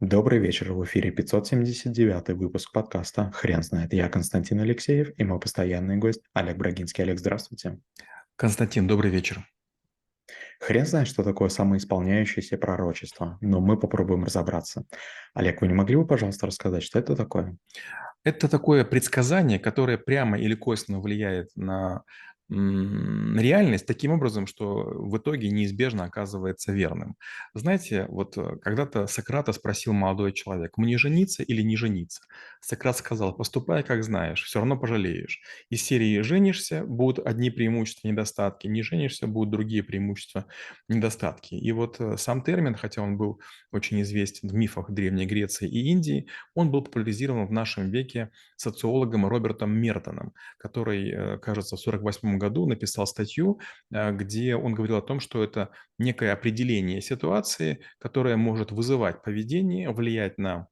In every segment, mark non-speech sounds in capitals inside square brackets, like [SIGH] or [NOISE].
Добрый вечер, в эфире 579 выпуск подкаста «Хрен знает». Я Константин Алексеев и мой постоянный гость Олег Брагинский. Олег, здравствуйте. Константин, добрый вечер. Хрен знает, что такое самоисполняющееся пророчество, но мы попробуем разобраться. Олег, вы не могли бы, пожалуйста, рассказать, что это такое? Это такое предсказание, которое прямо или косвенно влияет на реальность таким образом, что в итоге неизбежно оказывается верным. Знаете, вот э, когда-то Сократа спросил молодой человек, мне жениться или не жениться? Сократ сказал, поступай как знаешь, все равно пожалеешь. Из серии «женишься» будут одни преимущества, недостатки, не женишься будут другие преимущества, недостатки. И вот э, сам термин, хотя он был очень известен в мифах Древней Греции и Индии, он был популяризирован в нашем веке социологом Робертом Мертоном, который, э, кажется, в 1948 году написал статью, э, где он говорил о том, что это некое определение ситуации, которое может вызывать поведение, влиять на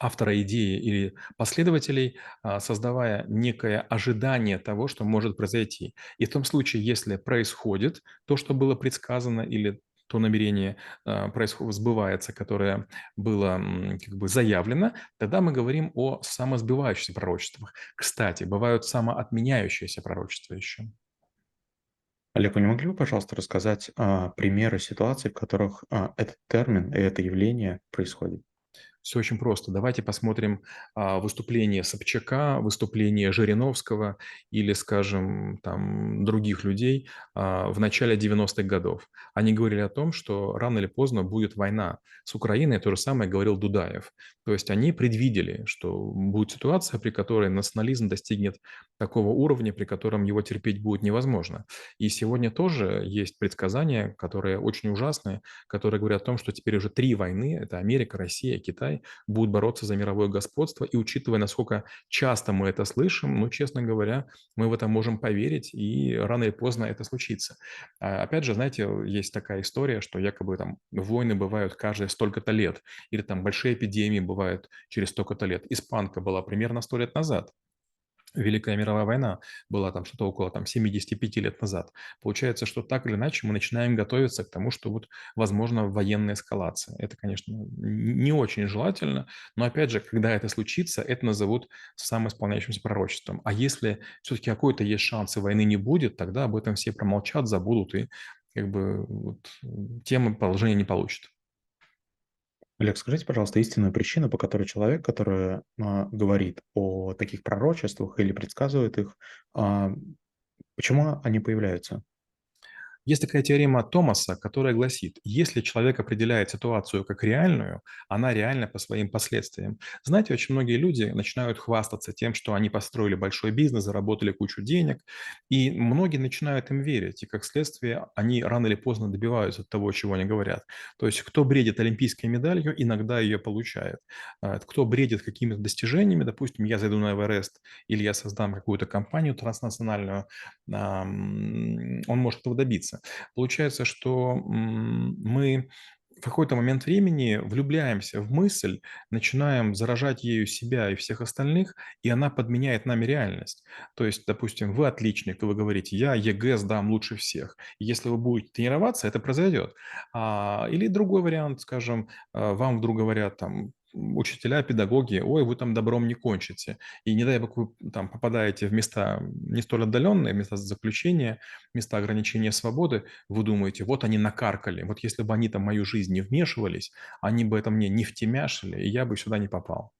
автора идеи или последователей, а, создавая некое ожидание того, что может произойти. И в том случае, если происходит то, что было предсказано, или то намерение а, происходит, сбывается, которое было как бы заявлено, тогда мы говорим о самосбывающихся пророчествах. Кстати, бывают самоотменяющиеся пророчества еще. Олег, вы не могли бы, пожалуйста, рассказать а, примеры ситуаций, в которых а, этот термин и это явление происходит? Все очень просто. Давайте посмотрим а, выступление Собчака, выступление Жириновского или, скажем, там других людей а, в начале 90-х годов. Они говорили о том, что рано или поздно будет война с Украиной. То же самое говорил Дудаев. То есть они предвидели, что будет ситуация, при которой национализм достигнет такого уровня, при котором его терпеть будет невозможно. И сегодня тоже есть предсказания, которые очень ужасные, которые говорят о том, что теперь уже три войны – это Америка, Россия, Китай будут бороться за мировое господство. И учитывая, насколько часто мы это слышим, ну, честно говоря, мы в это можем поверить, и рано или поздно это случится. А, опять же, знаете, есть такая история, что якобы там войны бывают каждые столько-то лет, или там большие эпидемии бывают через столько-то лет. Испанка была примерно сто лет назад. Великая мировая война была там что-то около там 75 лет назад. Получается, что так или иначе мы начинаем готовиться к тому, что вот возможно военная эскалация. Это, конечно, не очень желательно, но опять же, когда это случится, это назовут самоисполняющимся пророчеством. А если все-таки какой-то есть шанс и войны не будет, тогда об этом все промолчат, забудут и как бы вот, тема положения не получит. Олег, скажите, пожалуйста, истинную причину, по которой человек, который а, говорит о таких пророчествах или предсказывает их, а, почему они появляются? Есть такая теорема Томаса, которая гласит, если человек определяет ситуацию как реальную, она реальна по своим последствиям. Знаете, очень многие люди начинают хвастаться тем, что они построили большой бизнес, заработали кучу денег, и многие начинают им верить, и как следствие они рано или поздно добиваются того, чего они говорят. То есть кто бредит олимпийской медалью, иногда ее получает. А, кто бредит какими-то достижениями, допустим, я зайду на Эверест или я создам какую-то компанию транснациональную, он может этого добиться. Получается, что мы в какой-то момент времени влюбляемся в мысль, начинаем заражать ею себя и всех остальных, и она подменяет нами реальность. То есть, допустим, вы отличник, то вы говорите, я ЕГЭ сдам лучше всех. И если вы будете тренироваться, это произойдет. А, или другой вариант, скажем, а, вам вдруг говорят, там, учителя, педагоги, ой, вы там добром не кончите. И не дай бог вы там попадаете в места не столь отдаленные, места заключения, места ограничения свободы, вы думаете, вот они накаркали, вот если бы они там мою жизнь не вмешивались, они бы это мне не втемяшили, и я бы сюда не попал.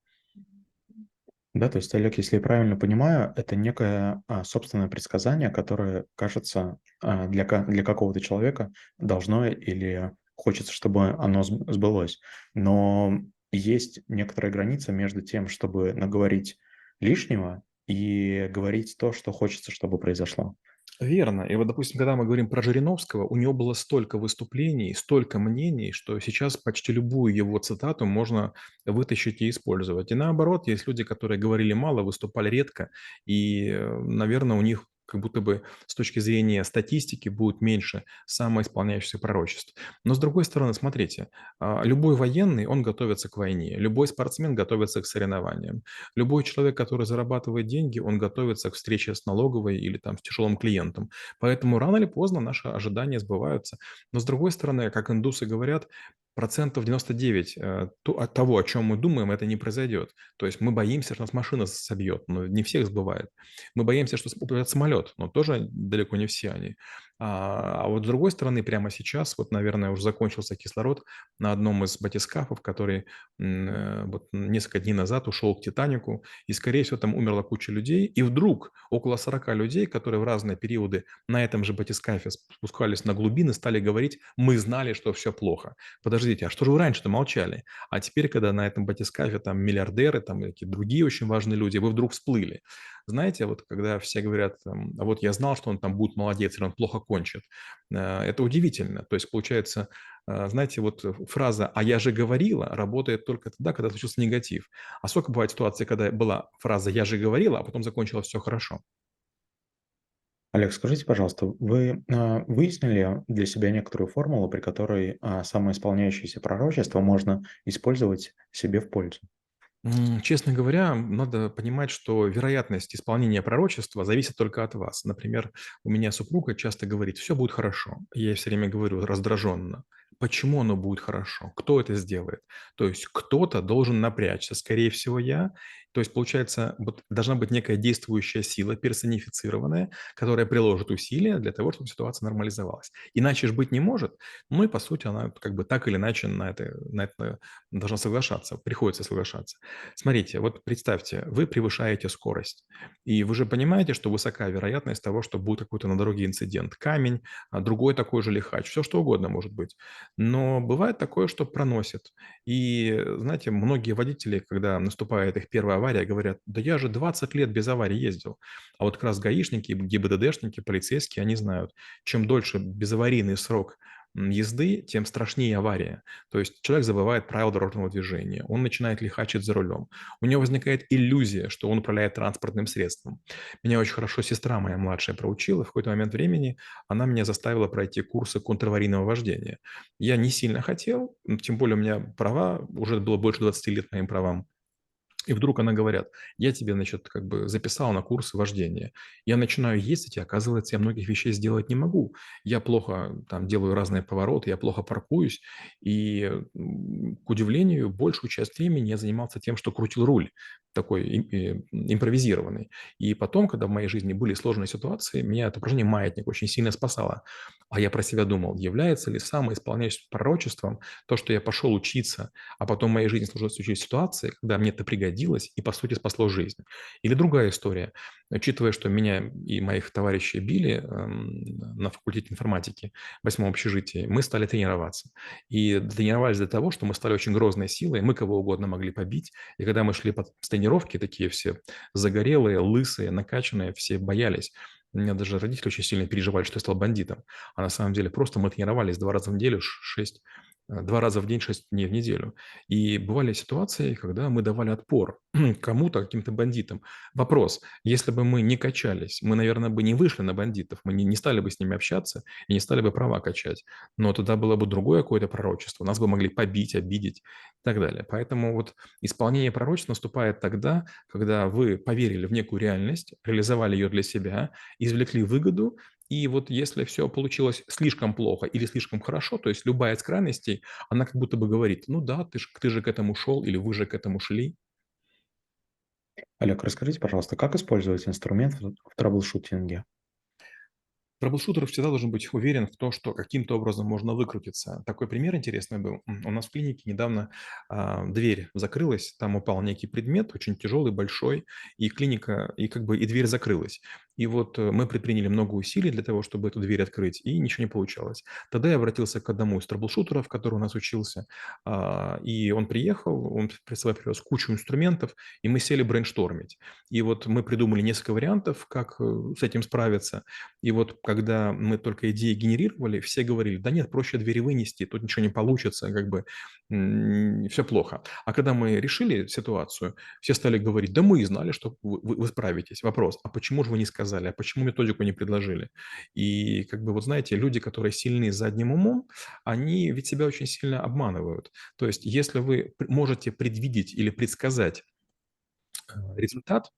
Да, то есть, Олег, если я правильно понимаю, это некое а, собственное предсказание, которое, кажется, а, для, для какого-то человека должно или хочется, чтобы оно сбылось. Но есть некоторая граница между тем, чтобы наговорить лишнего и говорить то, что хочется, чтобы произошло. Верно. И вот, допустим, когда мы говорим про Жириновского, у него было столько выступлений, столько мнений, что сейчас почти любую его цитату можно вытащить и использовать. И наоборот, есть люди, которые говорили мало, выступали редко, и, э, наверное, у них как будто бы с точки зрения статистики будет меньше самоисполняющихся пророчеств. Но с другой стороны, смотрите, а, любой военный, он готовится к войне, любой спортсмен готовится к соревнованиям, любой человек, который зарабатывает деньги, он готовится к встрече с налоговой или там с тяжелым клиентом. Поэтому рано или поздно наши ожидания сбываются. Но с другой стороны, как индусы говорят, процентов 99 э, от того, о чем мы думаем, это не произойдет. То есть мы боимся, что нас машина собьет, но не всех сбывает. Мы боимся, что упадет самолет, но тоже далеко не все они. А, а вот с другой стороны, прямо сейчас, вот, наверное, уже закончился кислород на одном из батискафов, который э, вот несколько дней назад ушел к Титанику, и, скорее всего, там умерла куча людей, и вдруг около 40 людей, которые в разные периоды на этом же батискафе спускались на глубины, стали говорить, мы знали, что все плохо. Подождите, а что же вы раньше-то молчали? А теперь, когда на этом батискафе там миллиардеры, там какие-то другие очень важные люди, вы вдруг всплыли. Знаете, вот когда все говорят, а вот я знал, что он там будет молодец, или он плохо кончит, э, это удивительно. То есть, получается, э, знаете, вот фраза «а я же говорила» работает только тогда, когда случился негатив. А сколько бывает ситуаций, когда была фраза «я же говорила», а потом закончилось все хорошо? Олег, скажите, пожалуйста, вы выяснили для себя некоторую формулу, при которой а, самоисполняющееся пророчество можно использовать себе в пользу? Честно говоря, надо понимать, что вероятность исполнения пророчества зависит только от вас. Например, у меня супруга часто говорит, все будет хорошо. Я все время говорю раздраженно, почему оно будет хорошо, кто это сделает. То есть кто-то должен напрячься, скорее всего я, то есть, получается, вот должна быть некая действующая сила, персонифицированная, которая приложит усилия для того, чтобы ситуация нормализовалась. Иначе же быть не может. Ну и, по сути, она как бы так или иначе на это, на это должна соглашаться, приходится соглашаться. Смотрите, вот представьте, вы превышаете скорость, и вы же понимаете, что высока вероятность того, что будет какой-то на дороге инцидент, камень, а другой такой же лихач, все что угодно может быть. Но бывает такое, что проносит. И, знаете, многие водители, когда наступает их первая авария, говорят, да я же 20 лет без аварии ездил. А вот как раз гаишники, ГИБДДшники, полицейские, они знают, чем дольше безаварийный срок езды, тем страшнее авария. То есть человек забывает правила дорожного движения, он начинает лихачить за рулем. У него возникает иллюзия, что он управляет транспортным средством. Меня очень хорошо сестра моя младшая проучила. В какой-то момент времени она меня заставила пройти курсы контраварийного вождения. Я не сильно хотел, тем более у меня права, уже было больше 20 лет моим правам. И вдруг она говорят, я тебе, значит, как бы записал на курсы вождения. Я начинаю ездить, и оказывается, я многих вещей сделать не могу. Я плохо там делаю разные повороты, я плохо паркуюсь. И, к удивлению, большую часть времени я занимался тем, что крутил руль такой э, импровизированный. И потом, когда в моей жизни были сложные ситуации, меня это упражнение «Маятник» очень сильно спасало. А я про себя думал, является ли самоисполняющим пророчеством то, что я пошел учиться, а потом в моей жизни сложилась ситуация, когда мне это пригодилось и, по сути, спасло жизнь. Или другая история. Учитывая, что меня и моих товарищей били эм, на факультете информатики в восьмом общежитии, мы стали тренироваться. И тренировались для того, что мы стали очень грозной силой, мы кого угодно могли побить. И когда мы шли под тренировки, такие все загорелые, лысые, накачанные, все боялись. У меня даже родители очень сильно переживали, что я стал бандитом. А на самом деле просто мы тренировались два раза в неделю, шесть два раза в день, 6 дней в неделю. И бывали ситуации, когда мы давали отпор [CLEARS THROAT] кому-то, каким-то бандитам. Вопрос, если бы мы не качались, мы, наверное, бы не вышли на бандитов, мы не, не стали бы с ними общаться и не стали бы права качать. Но тогда было бы другое какое-то пророчество, нас бы могли побить, обидеть и так далее. Поэтому вот исполнение пророчества наступает тогда, когда вы поверили в некую реальность, реализовали ее для себя, извлекли выгоду и вот если все получилось слишком плохо или слишком хорошо, то есть любая из крайностей, она как будто бы говорит, ну да, ты же, ты же к этому шел или вы же к этому шли. Олег, расскажите, пожалуйста, как использовать инструмент в траблшутинге? Трэблшутер всегда должен быть уверен в том, что каким-то образом можно выкрутиться. Такой пример интересный был. У нас в клинике недавно а, дверь закрылась, там упал некий предмет, очень тяжелый, большой, и клиника, и как бы и дверь закрылась. И вот э, мы предприняли много усилий для того, чтобы эту дверь открыть, и ничего не получалось. Тогда я обратился к одному из troubleshooter ов, который у нас учился, а, и он приехал, он при собой привез кучу инструментов, и мы сели brainstorm ить. И вот мы придумали несколько вариантов, как э, с этим справиться. И вот когда мы только идеи генерировали, все говорили, да нет, проще двери вынести, тут ничего не получится, как бы все плохо. А когда мы решили ситуацию, все стали говорить, да мы и знали, что вы, вы справитесь. Вопрос, а почему же вы не сказали, а почему методику не предложили? И как бы вот знаете, люди, которые сильны задним умом, они ведь себя очень сильно обманывают. То есть если вы можете предвидеть или предсказать э, результат,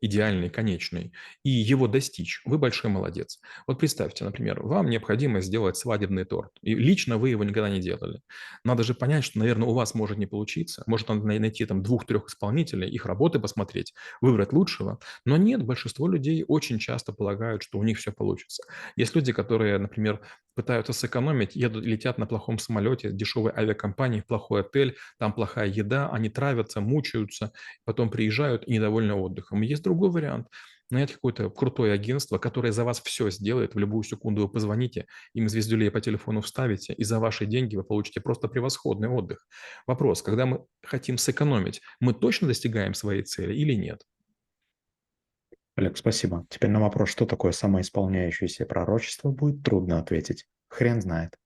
идеальный, конечный, и его достичь, вы большой молодец. Вот представьте, например, вам необходимо сделать свадебный торт, и лично вы его никогда не делали. Надо же понять, что, наверное, у вас может не получиться. Может, надо найти там двух-трех исполнителей, их работы посмотреть, выбрать лучшего. Но нет, большинство людей очень часто полагают, что у них все получится. Есть люди, которые, например, пытаются сэкономить, едут, летят на плохом самолете, дешевой авиакомпании, плохой отель, там плохая еда, они травятся, мучаются, потом приезжают и недовольны отдыхом. Есть другой вариант. Нанять какое-то крутое агентство, которое за вас все сделает. В любую секунду вы позвоните, им звездюлей по телефону вставите, и за ваши деньги вы получите просто превосходный отдых. Вопрос, когда мы хотим сэкономить, мы точно достигаем своей цели или нет? Олег, спасибо. Теперь на вопрос, что такое самоисполняющееся пророчество, будет трудно ответить. Хрен знает.